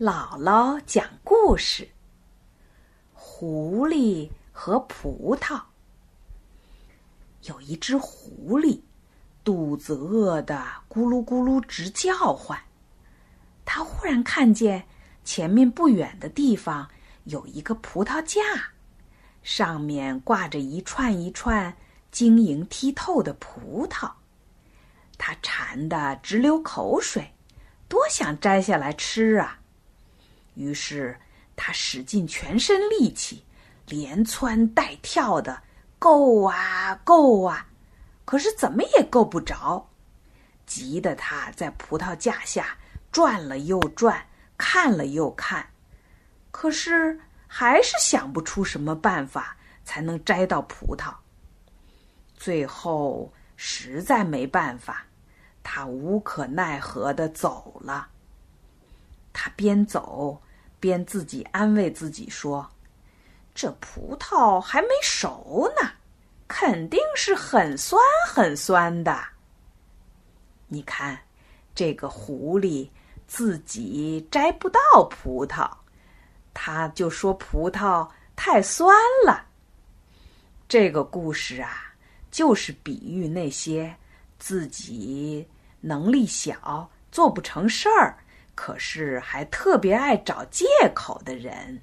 姥姥讲故事：狐狸和葡萄。有一只狐狸，肚子饿得咕噜咕噜直叫唤。它忽然看见前面不远的地方有一个葡萄架，上面挂着一串一串晶莹剔透的葡萄。它馋得直流口水，多想摘下来吃啊！于是，他使尽全身力气，连蹿带跳的够啊够啊，可是怎么也够不着。急得他在葡萄架下转了又转，看了又看，可是还是想不出什么办法才能摘到葡萄。最后实在没办法，他无可奈何的走了。他边走边自己安慰自己说：“这葡萄还没熟呢，肯定是很酸很酸的。”你看，这个狐狸自己摘不到葡萄，他就说葡萄太酸了。这个故事啊，就是比喻那些自己能力小、做不成事儿。可是还特别爱找借口的人。